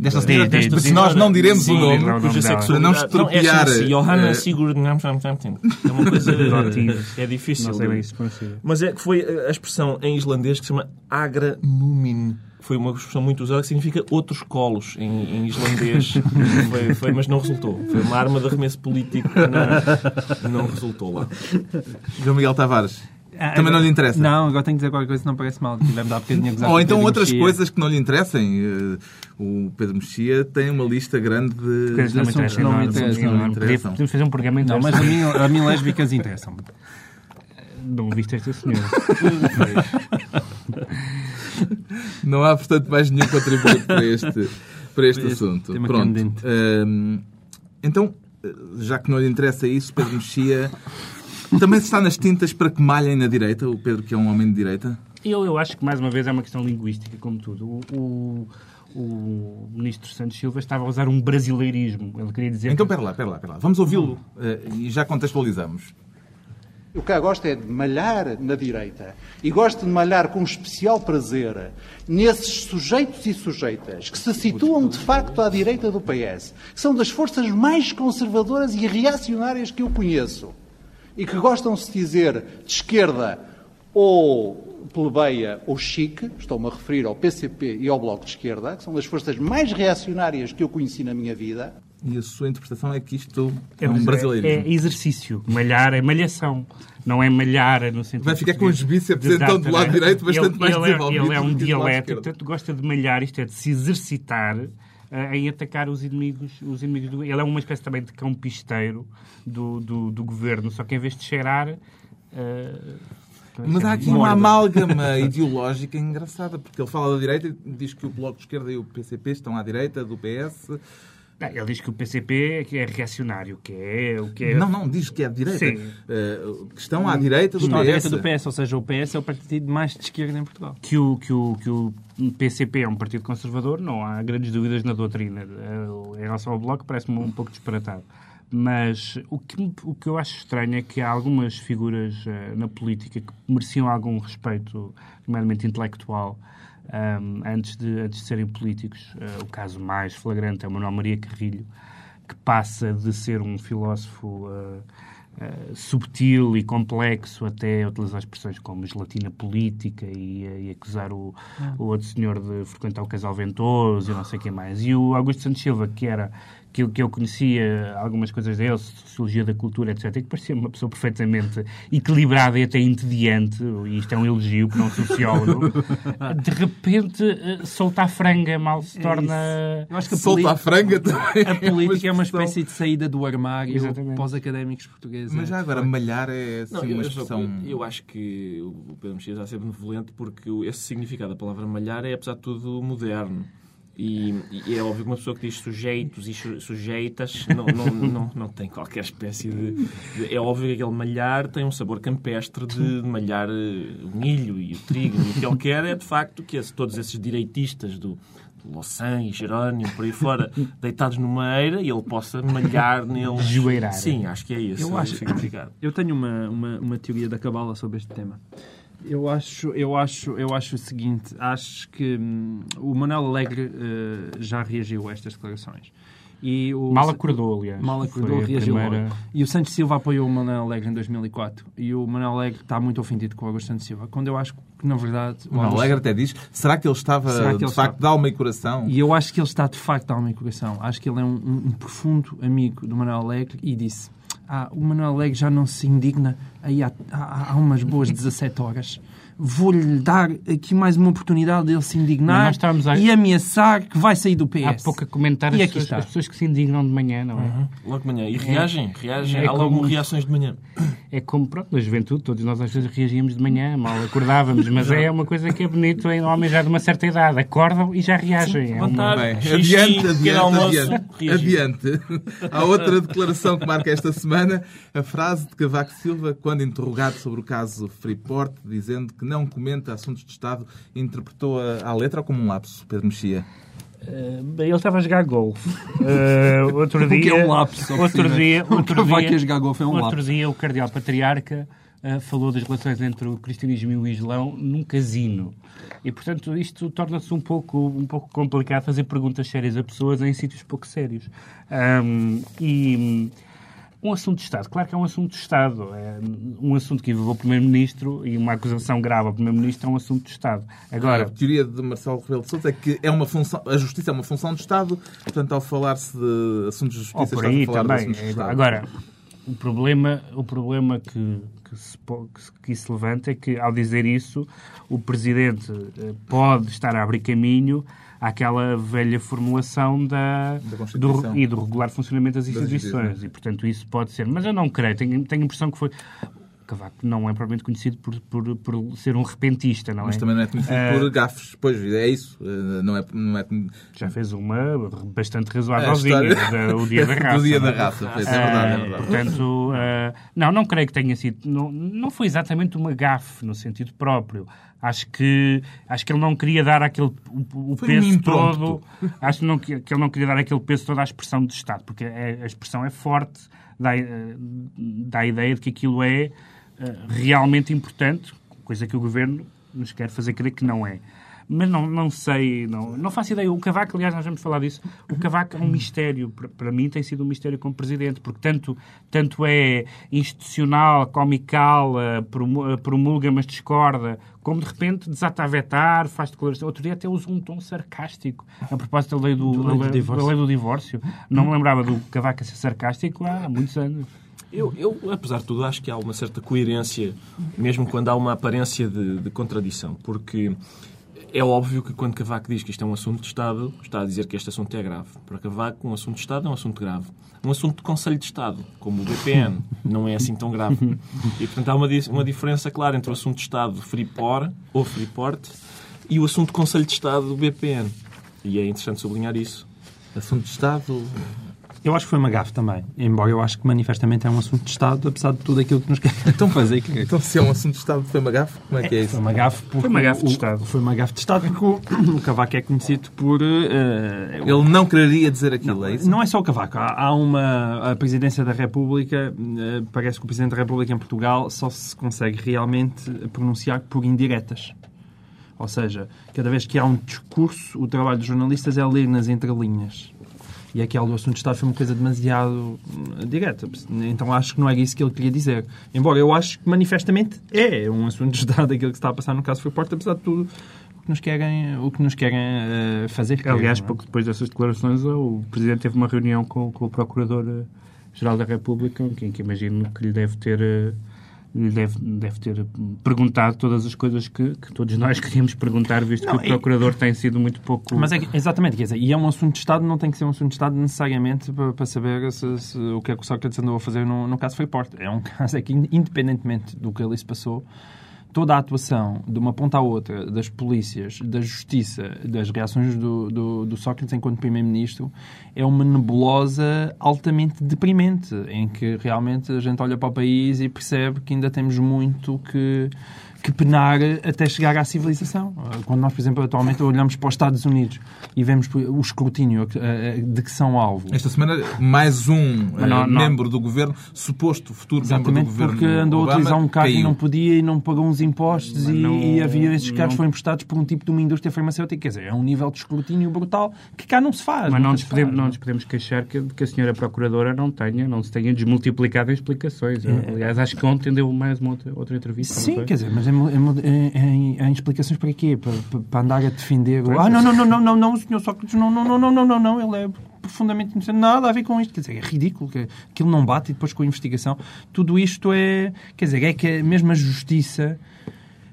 [SPEAKER 1] Desta
[SPEAKER 5] sim,
[SPEAKER 1] desta- nós não diremos
[SPEAKER 4] Sim,
[SPEAKER 1] o nome,
[SPEAKER 5] não, não
[SPEAKER 4] cuja sexualidade-
[SPEAKER 1] Para não estropiar,
[SPEAKER 4] é assim, Johanna
[SPEAKER 1] eh,
[SPEAKER 4] Sigurd é uma coisa é difícil
[SPEAKER 5] Não sei
[SPEAKER 4] de-
[SPEAKER 5] pronuncia.
[SPEAKER 4] mas é que foi a expressão em islandês que se chama agra numin. Foi uma expressão muito usada que significa outros colos em, em islandês. foi, foi- mas não resultou. Foi uma arma de arremesso político que não, não resultou lá.
[SPEAKER 1] João Miguel Tavares.
[SPEAKER 2] Ah,
[SPEAKER 1] Também não lhe interessa?
[SPEAKER 2] Não, agora tenho que dizer qualquer coisa que não parece mal. Tivemos há bocadinho a
[SPEAKER 1] Ou então outras
[SPEAKER 2] Mexia.
[SPEAKER 1] coisas que não lhe interessem. Eh, O Pedro Mexia tem uma lista grande de,
[SPEAKER 5] Coisas não interessam,
[SPEAKER 2] não
[SPEAKER 5] não,
[SPEAKER 2] interessam,
[SPEAKER 5] não,
[SPEAKER 1] não interessam.
[SPEAKER 5] Podemos fazer um programa
[SPEAKER 2] Não, mas a mim, a mim lésbicas interessam.
[SPEAKER 5] Não viste esta senhora.
[SPEAKER 1] Não há, portanto, mais nenhum contributo para este, para este
[SPEAKER 2] Este
[SPEAKER 1] assunto.
[SPEAKER 2] tema
[SPEAKER 1] Pronto. Hum, então, já que não lhe interessa isso, Pedro Mexia também se está nas tintas para que malhem na direita, o Pedro que é um homem de direita?
[SPEAKER 5] Eu, eu acho que, mais uma vez, é uma questão linguística, como tudo. O, o, o ministro Santos Silva estava a usar um brasileirismo. Ele queria dizer...
[SPEAKER 1] Então,
[SPEAKER 5] que-
[SPEAKER 1] pera lá, pera lá, pera lá. Vamos ouvi-lo eh, e já contextualizamos.
[SPEAKER 6] O que eu gosto é de malhar na direita. E gosto de malhar com especial prazer nesses sujeitos e sujeitas que se situam de facto à direita do PS, que são das forças mais conservadoras e reacionárias que eu conheço. E que gostam de se dizer de esquerda ou plebeia ou chique, estou-me a referir ao PCP e ao Bloco de Esquerda, que são das forças mais reacionárias que eu conheci na minha vida.
[SPEAKER 1] E a sua interpretação é que isto é,
[SPEAKER 5] É,
[SPEAKER 1] um
[SPEAKER 5] mas é- é exercício. Malhar é malhação. Não é malhar no sentido
[SPEAKER 1] Vai ficar com os bíceps, então, do lado
[SPEAKER 5] né?
[SPEAKER 1] direito, bastante
[SPEAKER 5] ele,
[SPEAKER 1] mais
[SPEAKER 5] ele é,
[SPEAKER 1] desenvolvidos
[SPEAKER 5] ele é um
[SPEAKER 1] esquerdo.
[SPEAKER 5] portanto, gosta de malhar, isto é, de se exercitar eh, em atacar os inimigos, os inimigos do... Ele é uma espécie também de cão pisteiro do, do, do governo, só que em vez de cheirar... eh,
[SPEAKER 1] Mas há aqui uma amálgama ideológica engraçada, porque ele fala da direita e diz que o Bloco de Esquerda e o PCP estão à direita do PS.
[SPEAKER 5] Não, ele diz que o PCP é, que é reacionário, que é o que é...
[SPEAKER 1] Não, não, diz que é de direita.
[SPEAKER 5] Sim.
[SPEAKER 1] Eh, que estão à direita do
[SPEAKER 2] Estão à
[SPEAKER 1] PS.
[SPEAKER 2] direita do PS, ou seja, o PS é o partido mais de esquerda em Portugal.
[SPEAKER 5] que o, que, o, que o PCP é um partido conservador, não há grandes dúvidas na doutrina. Eh, Em relação ao Bloco, parece-me um pouco disparatado. Mas o que, o que eu acho estranho é que há algumas figuras eh, na política que mereciam algum respeito, nomeadamente intelectual, ahm, antes, de, antes de serem políticos. Eh, o caso mais flagrante é o Manuel Maria Carrilho, que passa de ser um filósofo eh, eh, subtil e complexo até utilizar expressões como gelatina política e, eh, e acusar o, o outro senhor de frequentar o casal ventoso e não sei o que mais. E o Augusto Santos Silva, que era que eu, que eu conhecia algumas coisas dele, sociologia da cultura, etc., e que parecia uma pessoa perfeitamente equilibrada e até entediante, e isto é um elogio, porque não um sociólogo, de repente eh, solta a franga, mal se torna...
[SPEAKER 2] Eu acho que a,
[SPEAKER 1] Solta a franga também.
[SPEAKER 2] a política é uma
[SPEAKER 1] expressão.
[SPEAKER 2] espécie de saída do armário
[SPEAKER 5] Exatamente.
[SPEAKER 2] para os académicos portugueses.
[SPEAKER 1] Mas já
[SPEAKER 2] É,
[SPEAKER 1] agora, malhar é assim,
[SPEAKER 4] Não,
[SPEAKER 1] uma
[SPEAKER 4] eu, eu,
[SPEAKER 1] expressão.
[SPEAKER 4] eu acho que o Pedro Mexia está ser benevolente porque esse significado da palavra malhar é, apesar de tudo, moderno. E, e é óbvio que uma pessoa que diz sujeitos e su- sujeitas não, não, não, não tem qualquer espécie de, de- É óbvio que aquele malhar tem um sabor campestre de, de malhar eh, o milho e o trigo. E o que ele quer é, de facto, que esse- todos esses direitistas do, Louçã e Jerónimo, por aí fora, deitados numa eira, e ele possa malhar neles.
[SPEAKER 5] Joeirar.
[SPEAKER 4] Sim, acho que é esse
[SPEAKER 2] Eu
[SPEAKER 4] o
[SPEAKER 2] acho-. Eu tenho uma, uma, uma teoria da cabala sobre este tema. Eu acho, eu acho, eu acho o seguinte: acho que hum, o Manuel Alegre eh, já reagiu a estas declarações. E o,
[SPEAKER 5] Mal acordou, aliás.
[SPEAKER 2] Mal acordou, reagiu
[SPEAKER 5] primeira-
[SPEAKER 2] logo. E o Santos Silva apoiou o Manuel Alegre em 2004. E o Manuel Alegre está muito ofendido com o Augusto Santos Silva. Quando eu acho que, na verdade... o Augusto-
[SPEAKER 1] Alegre até diz: será que ele estava
[SPEAKER 2] que
[SPEAKER 1] de
[SPEAKER 2] ele
[SPEAKER 1] facto
[SPEAKER 2] estava?
[SPEAKER 1] de alma e coração?
[SPEAKER 2] E eu acho que ele está de facto a alma e coração. Acho que ele é um, um- um profundo amigo do Manuel Alegre e disse: Ah, o Manuel Alegre já não se indigna aí há, há, há umas boas 17 horas. Vou-lhe dar aqui mais uma oportunidade dele se indignar
[SPEAKER 5] a-
[SPEAKER 2] e ameaçar que vai sair do PS.
[SPEAKER 5] Há pouco a comentar
[SPEAKER 2] E
[SPEAKER 5] as
[SPEAKER 2] aqui
[SPEAKER 5] pessoas, as pessoas que se indignam de manhã, não é?
[SPEAKER 4] Logo de manhã. E reagem, reagem.
[SPEAKER 5] é
[SPEAKER 4] Há logo
[SPEAKER 5] como-
[SPEAKER 4] reações de manhã.
[SPEAKER 5] É como, pronto, na juventude, todos nós às vezes reagíamos de manhã, mal acordávamos, mas é uma coisa que é bonito em homens já de uma certa idade. Acordam e já reagem. É uma-.
[SPEAKER 1] Bem, adiante, adiante,
[SPEAKER 4] almoço,
[SPEAKER 1] adiante.
[SPEAKER 4] reagir.
[SPEAKER 1] adiante. Há outra declaração que marca esta semana, a frase de Cavaco Silva, quando interrogado sobre o caso Freeport, dizendo que não comenta assuntos de Estado, interpretou a, à letra ou como um lapso, Pedro Mexia?
[SPEAKER 5] Eh, ele estava a jogar golfe. Eh, outro
[SPEAKER 2] O que
[SPEAKER 5] dia,
[SPEAKER 2] é um lapso,
[SPEAKER 5] outro dia,
[SPEAKER 2] O
[SPEAKER 5] outro dia,
[SPEAKER 2] a jogar golfe é um
[SPEAKER 5] outro dia o cardeal patriarca eh, falou das relações entre o cristianismo e o islão num casino. E, portanto, isto torna-se um pouco, um pouco complicado fazer perguntas sérias a pessoas em sítios pouco sérios. Ahm, e um assunto de Estado, claro que é um assunto de Estado. É um assunto que envolveu o Primeiro-Ministro e uma acusação grave ao Primeiro-Ministro é um assunto de Estado. Agora,
[SPEAKER 1] A teoria de Marcelo Rebelo de Sousa é que é uma função, a justiça é uma função do Estado, portanto, ao falar-se de assuntos de justiça,
[SPEAKER 5] Ou por aí
[SPEAKER 1] de
[SPEAKER 5] também.
[SPEAKER 1] assuntos de Estado.
[SPEAKER 5] Agora, o problema, o problema que, que, se, po- que se- que se levanta é que, ao dizer isso, o Presidente eh, pode estar a abrir caminho àquela velha formulação da,
[SPEAKER 1] Da
[SPEAKER 5] do, e do regular funcionamento das instituições.
[SPEAKER 1] instituições.
[SPEAKER 5] E, portanto, isso pode ser. Mas eu não creio. Tenho, tenho a impressão que foi... Cavaco não é propriamente conhecido por, por, por ser um repentista, não
[SPEAKER 1] Mas
[SPEAKER 5] é?
[SPEAKER 1] também não é conhecido
[SPEAKER 5] Eh,
[SPEAKER 1] por gafes. Pois, é isso. Eh, Não é, não é...
[SPEAKER 5] Já fez uma bastante
[SPEAKER 1] A
[SPEAKER 5] razoávelzinha,
[SPEAKER 1] história-
[SPEAKER 5] o dia da raça.
[SPEAKER 1] Do dia
[SPEAKER 5] não
[SPEAKER 1] da raça, é
[SPEAKER 5] Ah,
[SPEAKER 1] verdade, é verdade.
[SPEAKER 5] Portanto, ah, não, não creio que tenha sido. Não, não foi exatamente uma gafe no sentido próprio. Acho que, acho que ele não queria dar aquele o, o
[SPEAKER 1] um
[SPEAKER 5] peso todo. Acho que, não, que ele não queria dar aquele peso todo à expressão de Estado, porque é- a expressão é forte, dá, eh, dá a ideia de que aquilo é realmente importante, coisa que o governo nos quer fazer crer que não é. Mas não, não sei, não, não faço ideia. O Cavaco, aliás, nós vamos falar disso. O Cavaco é um mistério. Para, para mim tem sido um mistério como presidente, porque tanto, tanto é institucional, comical, eh, eh, promulga, mas discorda, como de repente desata a vetar, faz declaração. Outro dia até usou um tom sarcástico a propósito da lei do,
[SPEAKER 2] Do lei do divórcio.
[SPEAKER 5] da lei do divórcio. Não me lembrava do Cavaco a ser sarcástico há muitos anos.
[SPEAKER 4] Eu, eu, apesar de tudo, acho que há uma certa coerência, mesmo quando há uma aparência de, de contradição, porque é óbvio que quando Cavaco diz que isto é um assunto de Estado, está a dizer que este assunto é grave. Para Cavaco, um assunto de Estado é um assunto grave. Um assunto de Conselho de Estado, como o BPN, não é assim tão grave. E, portanto, há uma, uma diferença clara entre o assunto de Estado Freeport, ou Freeport, e o assunto de Conselho de Estado do BPN. E é interessante sublinhar isso.
[SPEAKER 1] Assunto de Estado...
[SPEAKER 2] Eu acho que foi uma gafe também. Embora eu acho que manifestamente é um assunto de Estado, apesar de tudo aquilo que nos querem fazer. Que
[SPEAKER 1] Então, se é um assunto de Estado, foi uma gafe? Como é que é isso?
[SPEAKER 2] Foi uma gafe, porque
[SPEAKER 5] Foi uma gafe de
[SPEAKER 2] o-
[SPEAKER 5] Estado.
[SPEAKER 2] Foi uma gafe de Estado porque o, o Cavaco é conhecido por. eh,
[SPEAKER 1] Ele não quereria dizer aquilo, é isso?
[SPEAKER 2] Não é só o Cavaco. Há, há uma. A Presidência da República. eh, parece que o Presidente da República em Portugal só se consegue realmente pronunciar por indiretas. Ou seja, cada vez que há um discurso, o trabalho dos jornalistas é ler nas entrelinhas. E aquele do assunto de Estado foi uma coisa demasiado hum, direta. Então acho que não era isso que ele queria dizer. Embora eu acho que manifestamente é um assunto de Estado aquilo que está a passar no caso Freeport, apesar de tudo o que nos querem, o que nos querem eh, fazer.
[SPEAKER 5] Aliás,
[SPEAKER 2] é?
[SPEAKER 5] pouco depois dessas declarações, o Presidente teve uma reunião com, com o Procurador-Geral da República, em que imagino que lhe deve ter, eh, lhe deve, deve ter perguntado todas as coisas que, que todos nós queríamos perguntar, visto
[SPEAKER 2] Não,
[SPEAKER 5] que o Procurador tem sido muito pouco...
[SPEAKER 2] Mas é que- exatamente, quer dizer, e é um assunto de Estado, não tem que ser um assunto de Estado necessariamente para, para saber se, se- o que é que o Sócrates andou a fazer no, no caso Freeport. É um caso é que, independentemente do que ali se passou, toda a atuação, de uma ponta à outra, das polícias, da justiça, das reações do, do, do Sócrates enquanto Primeiro-Ministro, é uma nebulosa altamente deprimente, em que realmente a gente olha para o país e percebe que ainda temos muito que, que penar até chegar à civilização. Quando nós, por exemplo, atualmente olhamos para os Estados Unidos e vemos o escrutínio de que são alvo.
[SPEAKER 1] Esta semana, mais um
[SPEAKER 5] não-
[SPEAKER 1] eh,
[SPEAKER 5] não-
[SPEAKER 1] membro do governo, suposto futuro membro do
[SPEAKER 2] Exatamente,
[SPEAKER 1] governo
[SPEAKER 2] porque andou
[SPEAKER 1] Obama,
[SPEAKER 2] a utilizar um carro e
[SPEAKER 1] caiu.
[SPEAKER 2] não podia e não pagou uns impostos e,
[SPEAKER 5] não-
[SPEAKER 2] e havia esses carros
[SPEAKER 5] não-
[SPEAKER 2] foram emprestados por um tipo de uma indústria farmacêutica. Quer dizer, é um nível de escrutínio brutal que cá não se faz.
[SPEAKER 5] Mas não nos, podemos, não nos podemos queixar que, que a senhora Procuradora não tenha, não se tenha desmultiplicado em explicações. Aliás, acho que ontem deu mais uma outra, outra entrevista.
[SPEAKER 2] Sim, quer dizer, mas em, em- em- explicações para quê? Para, para- andar a defender. Ah, não, não, não, não, não, não, o senhor Sócrates, não, não, não, não, não, não, não, ele é profundamente inocente, nada a ver com isto. Quer dizer, é ridículo, que aquilo não bate e depois com a investigação. Tudo isto é, quer dizer, é que mesmo a justiça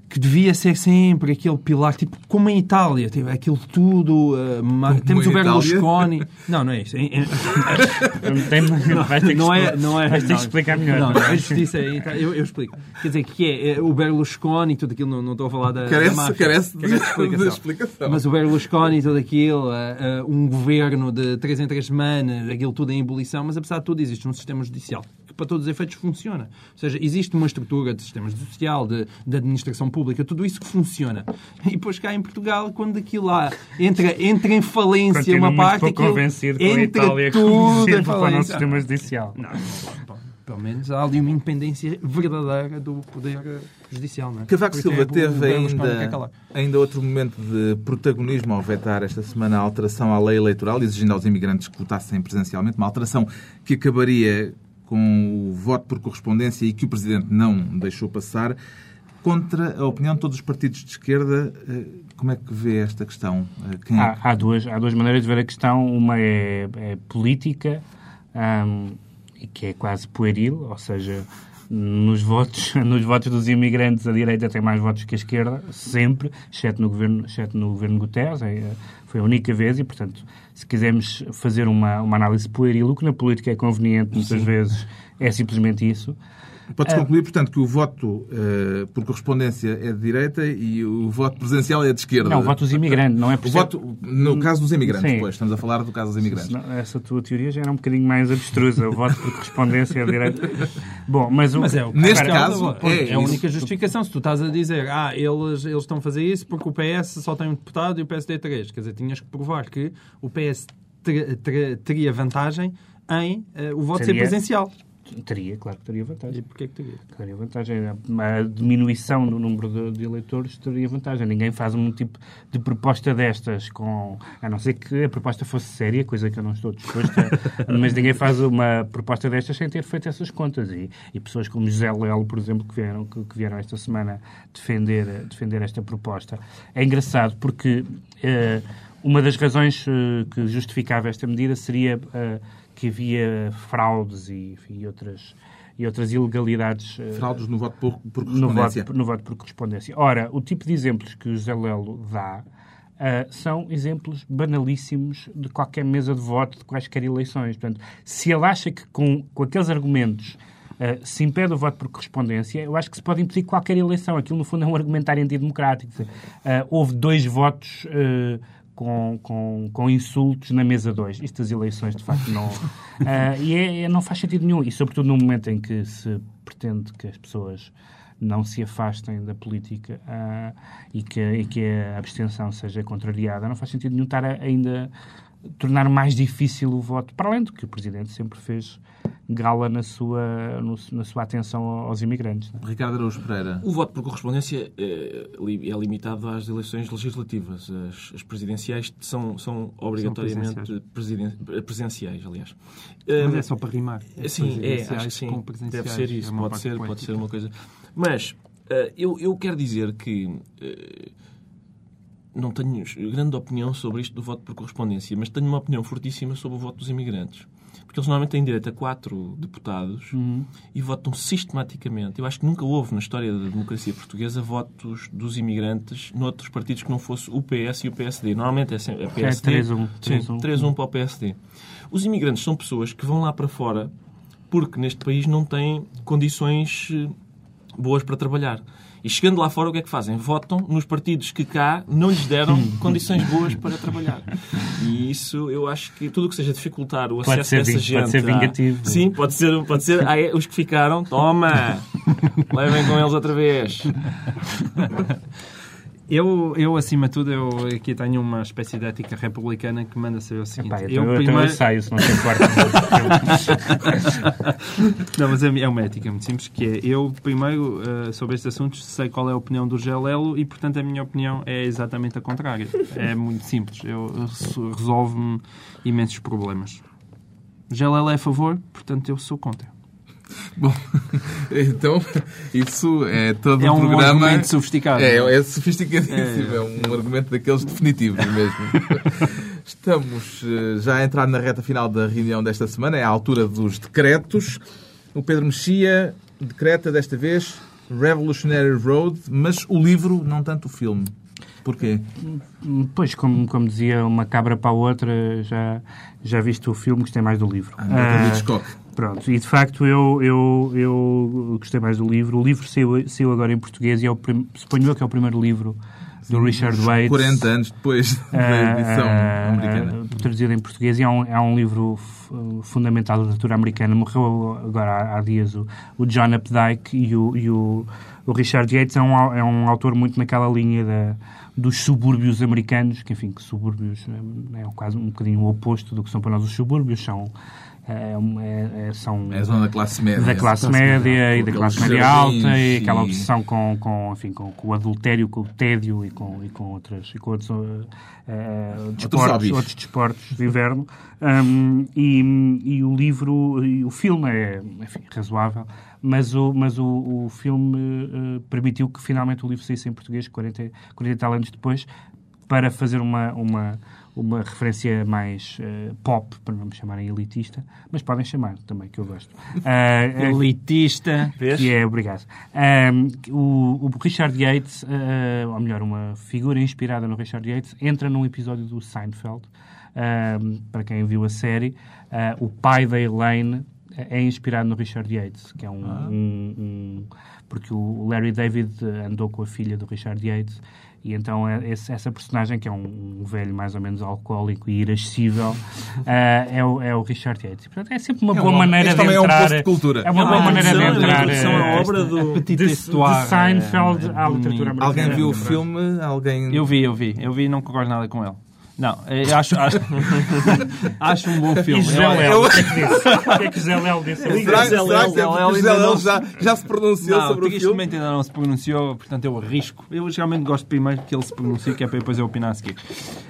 [SPEAKER 2] que devia ser sempre aquele pilar, tipo, como em Itália, tipo, aquilo tudo, uh, ma-
[SPEAKER 1] Como
[SPEAKER 2] temos
[SPEAKER 1] em
[SPEAKER 2] o Berlusconi... Não, não é isso. Não é, não é,
[SPEAKER 5] vais ter que explicar melhor.
[SPEAKER 2] Não, não, a justiça é, eu, eu explico. Quer dizer, que é, é o Berlusconi e tudo aquilo, não, não estou a falar da.
[SPEAKER 1] Carece-
[SPEAKER 2] da máfia.
[SPEAKER 1] carece de-
[SPEAKER 2] explicação.
[SPEAKER 1] de explicação.
[SPEAKER 2] Mas o Berlusconi e tudo aquilo, ah, ah, um governo de três em três semanas, aquilo tudo em ebulição, mas apesar de tudo existe um sistema judicial para todos os efeitos funciona. Ou seja, existe uma estrutura de sistema judicial, de, de administração pública, tudo isso que funciona. E depois cá em Portugal, quando aquilo lá entra, entra em falência
[SPEAKER 5] Continuo
[SPEAKER 2] uma parte, aquilo
[SPEAKER 5] convencido com a
[SPEAKER 2] entra
[SPEAKER 5] Itália
[SPEAKER 2] tudo em
[SPEAKER 5] para o nosso
[SPEAKER 2] falência.
[SPEAKER 5] sistema judicial.
[SPEAKER 2] Não, bom, pelo menos há ali uma independência verdadeira do poder eh, judicial. Não é?
[SPEAKER 1] Cavaco Silva
[SPEAKER 2] o
[SPEAKER 1] teve ainda,
[SPEAKER 2] calar.
[SPEAKER 1] ainda outro momento de protagonismo ao vetar esta semana a alteração à lei eleitoral, exigindo aos imigrantes que votassem presencialmente, uma alteração que acabaria com o voto por correspondência e que o Presidente não deixou passar. Contra a opinião de todos os partidos de esquerda, eh, como é que vê esta questão? Eh, Quem é
[SPEAKER 5] Há, há duas, há duas maneiras de ver a questão. Uma é, é política, hum, que é quase pueril, ou seja, nos votos, nos votos dos imigrantes a direita tem mais votos que a esquerda, sempre, exceto no governo, exceto no governo Guterres. É, foi a única vez e, portanto, se quisermos fazer uma, uma análise pueril, o que na política é conveniente, muitas vezes, é simplesmente isso.
[SPEAKER 1] Podes concluir, portanto, que o voto eh, por correspondência é de direita e o voto presencial é de esquerda.
[SPEAKER 5] Não, o voto dos imigrantes, não é por
[SPEAKER 1] O
[SPEAKER 5] ser-
[SPEAKER 1] voto, no caso dos imigrantes,
[SPEAKER 5] Sim.
[SPEAKER 1] pois, estamos a falar do caso dos imigrantes.
[SPEAKER 5] Essa tua teoria já era um bocadinho mais abstrusa. O voto por correspondência é direito. Bom, mas o.
[SPEAKER 2] Mas é o que
[SPEAKER 1] Neste
[SPEAKER 2] Espera,
[SPEAKER 1] caso,
[SPEAKER 2] pois,
[SPEAKER 1] é
[SPEAKER 2] é, a única justificação. Se tu estás a dizer, ah, eles, eles estão a fazer isso porque o PS só tem um deputado e o PSD três. Quer dizer, tinhas que provar que o PS ter- ter- teria vantagem em eh, o voto ser
[SPEAKER 5] Teria.
[SPEAKER 2] presencial.
[SPEAKER 5] Teria, claro que teria
[SPEAKER 2] E
[SPEAKER 5] vantagem.
[SPEAKER 2] porquê que teria?
[SPEAKER 5] Teria vantagem. A diminuição do número de, de eleitores teria vantagem. Ninguém faz um tipo de proposta destas com. A não ser que a proposta fosse séria, coisa que eu não estou disposto a. mas ninguém faz uma proposta destas sem ter feito essas contas. E, e pessoas como José Lelo, por exemplo, que vieram, que, que vieram esta semana defender, defender esta proposta. É engraçado porque eh, uma das razões eh, que justificava esta medida seria eh, que havia fraudes e, e outras, e outras ilegalidades eh,
[SPEAKER 1] Fraudes no voto por, por
[SPEAKER 5] no
[SPEAKER 1] correspondência.
[SPEAKER 5] voto, no voto por correspondência. Ora, o tipo de exemplos que o José Lelo dá ah, são exemplos banalíssimos de qualquer mesa de voto, de quaisquer eleições. Portanto, se ele acha que com, com aqueles argumentos ah, se impede o voto por correspondência, eu acho que se pode impedir qualquer eleição. Aquilo, no fundo, é um argumentário antidemocrático. Ah, houve dois votos ah, com, com, com insultos na mesa 2. Isto das eleições, de facto, não. Ah, e é- é- não faz sentido nenhum. E, sobretudo, no momento em que se pretende que as pessoas não se afastem da política ah, e, que, e que a abstenção seja contrariada, não faz sentido nenhum estar a, ainda tornar mais difícil o voto, para além do que o Presidente sempre fez gala na sua, no- na sua atenção aos imigrantes. não é?
[SPEAKER 1] Ricardo Araújo Pereira.
[SPEAKER 4] O voto por correspondência é, é limitado às eleições legislativas. As, as presidenciais são, são obrigatoriamente presiden- presenciais, aliás.
[SPEAKER 2] Mas é só para rimar. É
[SPEAKER 4] Sim, é, acho que
[SPEAKER 2] presidenciais
[SPEAKER 4] sim. Deve ser
[SPEAKER 2] É
[SPEAKER 4] isso,
[SPEAKER 2] uma
[SPEAKER 4] pode ser, pode ser uma coisa. Mas eh, eu, eu quero dizer que eh, não tenho grande opinião sobre isto do voto por correspondência, mas tenho uma opinião fortíssima sobre o voto dos imigrantes. Porque eles normalmente têm direito a quatro deputados e votam sistematicamente. Eu acho que nunca houve na história da democracia portuguesa votos dos imigrantes noutros partidos que não fosse o PS e o PSD. Normalmente é sempre a
[SPEAKER 5] Que é
[SPEAKER 4] PSD.
[SPEAKER 5] 3-1,
[SPEAKER 4] Sim,
[SPEAKER 5] 3-1.
[SPEAKER 4] 3-1 para o PSD. Os imigrantes são pessoas que vão lá para fora porque neste país não têm condições eh, boas para trabalhar. E chegando lá fora, o que é que fazem? Votam nos partidos que cá não lhes deram condições boas para trabalhar. E isso, eu acho que tudo o que seja dificultar o
[SPEAKER 5] Pode
[SPEAKER 4] acesso
[SPEAKER 5] ser
[SPEAKER 4] dessa
[SPEAKER 5] ving-
[SPEAKER 4] gente...
[SPEAKER 5] pode ser
[SPEAKER 4] à-
[SPEAKER 5] vingativo.
[SPEAKER 4] Sim, pode ser. Pode ser. Ah, é, os que ficaram, toma! Levem com eles outra vez.
[SPEAKER 2] Eu, eu, acima de tudo, eu aqui tenho uma espécie de ética republicana que manda ser o seguinte.
[SPEAKER 5] Epá,
[SPEAKER 2] eu
[SPEAKER 5] eu, então eu
[SPEAKER 2] primeiro...
[SPEAKER 5] saio, se não se importa.
[SPEAKER 2] Não, mas é é uma ética muito simples, que é, eu primeiro, eh, sobre estes assuntos, sei qual é a opinião do Gelelo e, portanto, a minha opinião é exatamente a contrária. É muito simples. Eu, resolve-me imensos problemas. Gelelo é a favor, portanto, eu sou contra.
[SPEAKER 1] Bom, então, isso é todo
[SPEAKER 2] É
[SPEAKER 1] um
[SPEAKER 2] um
[SPEAKER 1] programa...
[SPEAKER 2] argumento sofisticado.
[SPEAKER 1] É, é sofisticadíssimo, é um argumento daqueles definitivos mesmo. Estamos eh, já a entrar na reta final da reunião desta semana, é a altura dos decretos. O Pedro Mexia decreta desta vez Revolutionary Road, mas o livro, não tanto o filme. Porquê?
[SPEAKER 5] Pois, como, como dizia uma cabra para a outra, já, já viste o filme, gostei mais do livro.
[SPEAKER 1] Ah,
[SPEAKER 5] Ah,
[SPEAKER 1] de Hitchcock.
[SPEAKER 5] Pronto, e de facto eu, eu, eu gostei mais do livro. O livro saiu, saiu agora em português e é o prim... suponho eu que é o primeiro livro do Richard Waite.
[SPEAKER 1] 40 anos depois da edição
[SPEAKER 5] ah,
[SPEAKER 1] americana.
[SPEAKER 5] ah, traduzido em português e é um, é um livro fundamental da literatura americana. Morreu agora há, há dias o, o John Updike e o, e o, o Richard Yates é um, é um autor muito naquela linha da, dos subúrbios americanos, que enfim, que subúrbios eh, é quase um bocadinho o oposto do que são para nós os subúrbios, são, é, um- é- é- são
[SPEAKER 1] É a zona da classe média.
[SPEAKER 5] da classe média e da classe média alta
[SPEAKER 1] jardins
[SPEAKER 5] e aquela
[SPEAKER 1] e-
[SPEAKER 5] obsessão com, com, enfim, com, com o adultério, com o tédio e com, e com, outras, e com outros, uh, uh, desportos, outros desportos de inverno. Um, e, e o livro, e o filme é enfim, razoável, mas o, mas o, o filme uh, permitiu que finalmente o livro saísse em português 40, 40 e tal anos depois para fazer uma, uma, uma referência mais eh, pop, para não me chamarem elitista, mas podem chamar também, que eu gosto. Ah, eh,
[SPEAKER 2] Elitista.
[SPEAKER 5] que é, obrigado. Ahm, o, o Richard Yates, ah, ou melhor, uma figura inspirada no Richard Yates, entra num episódio do Seinfeld. Ahm, para quem viu a série, ah, o pai da Elaine é inspirado no Richard Yates, que é um, um- um- porque o Larry David andou com a filha do Richard Yates e então é esse- essa personagem que é um, um velho mais ou menos alcoólico e irascível eh, é, o, é o Richard Yates. Portanto, é sempre uma
[SPEAKER 1] É
[SPEAKER 5] boa maneira de
[SPEAKER 1] também é um
[SPEAKER 5] entrar.
[SPEAKER 1] cultura.
[SPEAKER 5] É uma
[SPEAKER 2] É
[SPEAKER 5] boa maneira de
[SPEAKER 2] introdução,
[SPEAKER 5] entrar.
[SPEAKER 2] é à
[SPEAKER 5] eh,
[SPEAKER 2] obra
[SPEAKER 5] do,
[SPEAKER 2] a
[SPEAKER 5] de,
[SPEAKER 2] Histoire,
[SPEAKER 5] de Seinfeld
[SPEAKER 2] é- é
[SPEAKER 5] à literatura americana.
[SPEAKER 1] Alguém viu o
[SPEAKER 5] É
[SPEAKER 1] filme? Alguém...
[SPEAKER 2] Eu vi, eu vi. Eu vi e não concordo nada com ele. Não, eu acho, acho, acho um bom
[SPEAKER 5] E
[SPEAKER 2] filme.
[SPEAKER 5] José
[SPEAKER 2] Eu-
[SPEAKER 5] Léo, o que é que disse? O que é que José Léo disse?
[SPEAKER 1] Será, que é José Léo já, já se pronunciou
[SPEAKER 2] Não,
[SPEAKER 1] sobre o filme?
[SPEAKER 2] tristemente ainda não se pronunciou, portanto eu arrisco. Eu geralmente gosto primeiro que ele se pronuncie, que é para depois eu opinar a seguir.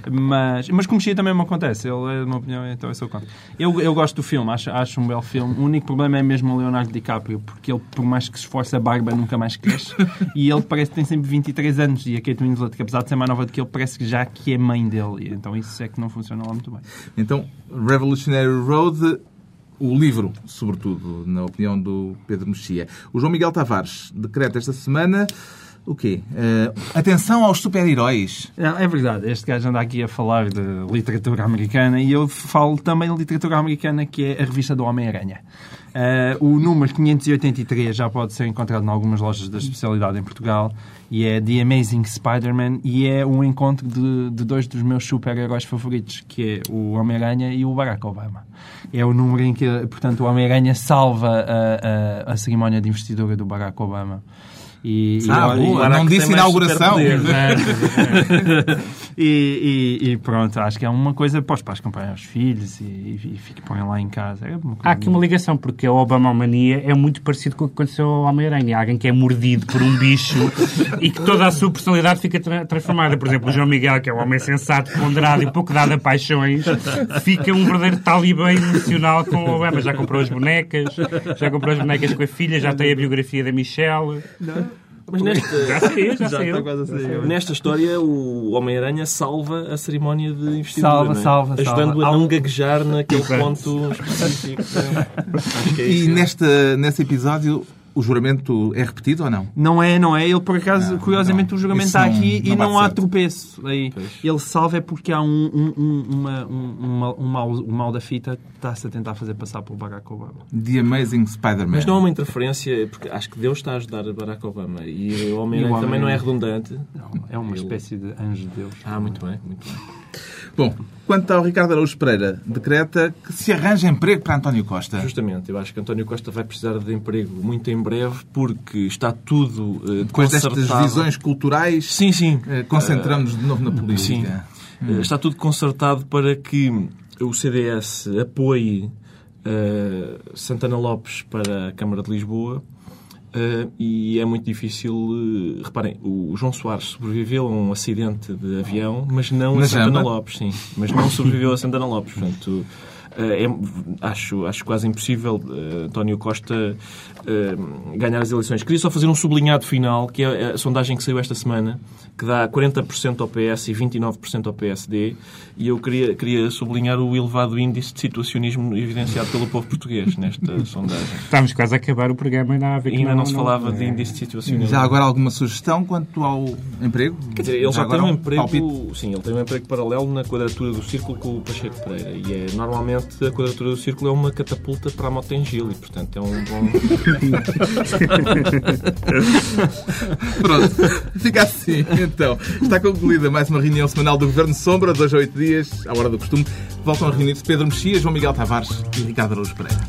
[SPEAKER 2] Mas, mas como Chia também me acontece, ele é de uma opinião, então eu sou contra. Eu, eu gosto do filme, acho, acho um belo filme. O único problema é mesmo o Leonardo DiCaprio, porque ele, por mais que se esforce, a barba nunca mais cresce. e ele parece que tem sempre 23 anos. E a Kate Winslet, que apesar de ser mais nova do que ele, parece que já que é mãe dele. Então isso é que não funciona lá muito bem.
[SPEAKER 1] Então, Revolutionary Road, o livro, sobretudo, na opinião do Pedro Mexia. O João Miguel Tavares decreta esta semana o quê? Eh, atenção aos super-heróis.
[SPEAKER 2] É verdade, este gajo anda aqui a falar de literatura americana e eu falo também de literatura americana, que é a revista do Homem-Aranha. Eh, o número 583 já pode ser encontrado em algumas lojas da especialidade em Portugal e é The Amazing Spider-Man e é um encontro de, de dois dos meus super-heróis favoritos, que é o Homem-Aranha e o Barack Obama. É o número em que, portanto, o Homem-Aranha salva a, a, a cerimónia de investidura do Barack Obama. E, e
[SPEAKER 1] Ah,
[SPEAKER 2] olha-
[SPEAKER 1] boa, não disse inauguração.
[SPEAKER 4] superpoderes.
[SPEAKER 2] e, e- e pronto, acho que é uma coisa para os pais comprarem aos filhos e, e, e põem lá em casa. É
[SPEAKER 5] Há aqui uma ligação, porque a Obama-mania é muito parecido com o que aconteceu ao Homem-Aranha. Alguém que é mordido por um bicho e que toda a sua personalidade fica tra- transformada. Por exemplo, o João Miguel, que é um homem sensato, ponderado e pouco dado a paixões, fica um verdadeiro talibã emocional com o Obama. Já comprou as bonecas, já comprou as bonecas com a filha, já tem a biografia da Michelle.
[SPEAKER 4] Mas nesta,
[SPEAKER 5] Já saiu, já saiu.
[SPEAKER 4] nesta história, o Homem-Aranha salva a cerimónia de investidura.
[SPEAKER 2] Salva,
[SPEAKER 4] não é?
[SPEAKER 2] salva,
[SPEAKER 4] Ajudando
[SPEAKER 2] salva.
[SPEAKER 4] a não
[SPEAKER 2] um-
[SPEAKER 4] gaguejar naquele ponto específico. Acho que é
[SPEAKER 1] E
[SPEAKER 4] isso.
[SPEAKER 1] nesta, nesse episódio, o juramento é repetido ou não?
[SPEAKER 2] Não é, não é. Ele, por acaso, curiosamente,
[SPEAKER 1] não.
[SPEAKER 2] o juramento
[SPEAKER 1] Isso
[SPEAKER 2] está
[SPEAKER 1] não-
[SPEAKER 2] aqui
[SPEAKER 1] não
[SPEAKER 2] e não há
[SPEAKER 1] certo.
[SPEAKER 2] tropeço. Aí. Ele salva é porque há um, um, um, uma, um, um, mal, um, mal, um mal da fita que está-se a tentar fazer passar pelo Barack Obama.
[SPEAKER 1] The Amazing Spider-Man.
[SPEAKER 4] Mas não há uma interferência, porque acho que Deus está a ajudar Barack Obama e o Homem-Aranha
[SPEAKER 2] E o
[SPEAKER 4] também não é
[SPEAKER 2] Homem-Aranha.
[SPEAKER 4] redundante.
[SPEAKER 2] Não, é uma
[SPEAKER 4] Ele-
[SPEAKER 2] espécie de anjo de Deus.
[SPEAKER 4] Ah, muito bem, muito bem.
[SPEAKER 1] Bom, quanto ao Ricardo Araújo Pereira, decreta que se arranja emprego para António Costa.
[SPEAKER 4] Justamente, eu acho que António Costa vai precisar de emprego muito em breve porque está tudo eh,
[SPEAKER 1] Depois destas visões culturais,
[SPEAKER 4] Sim, sim.
[SPEAKER 1] eh, concentramos-nos de novo na política.
[SPEAKER 4] Eh, Está tudo concertado para que o CDS apoie eh, Santana Lopes para a Câmara de Lisboa. Eh, e é muito difícil. eh, reparem, o João Soares sobreviveu a um acidente de avião, mas não
[SPEAKER 1] Na
[SPEAKER 4] a Santana? Lopes, sim. Mas não sobreviveu a Santana Lopes. Portanto, é- acho, acho quase impossível eh, António Costa eh, ganhar as eleições. Queria só fazer um sublinhado final, que é a sondagem que saiu esta semana, que dá 40% ao PS e 29% ao PSD, e eu queria, queria sublinhar o elevado índice de situacionismo evidenciado pelo povo português nesta sondagem.
[SPEAKER 5] Estamos quase a acabar o programa e ainda, há a ver que
[SPEAKER 4] Ainda não, se falava de índice de situacionismo.
[SPEAKER 1] Já agora alguma sugestão quanto ao emprego?
[SPEAKER 4] Quer dizer, ele já, tem
[SPEAKER 1] agora
[SPEAKER 4] um
[SPEAKER 1] palpite.
[SPEAKER 4] emprego, sim, ele tem um emprego paralelo na quadratura do círculo com o Pacheco Pereira. E é, normalmente a quadratura do círculo é uma catapulta para a moto em Gil e, portanto, é um bom.
[SPEAKER 1] Pronto, fica assim então. Está concluída mais uma reunião semanal do Governo Sombra, dois a oito dias, à hora do costume. Voltam a reunir-se Pedro Mexia, João Miguel Tavares e Ricardo Araújo Pereira.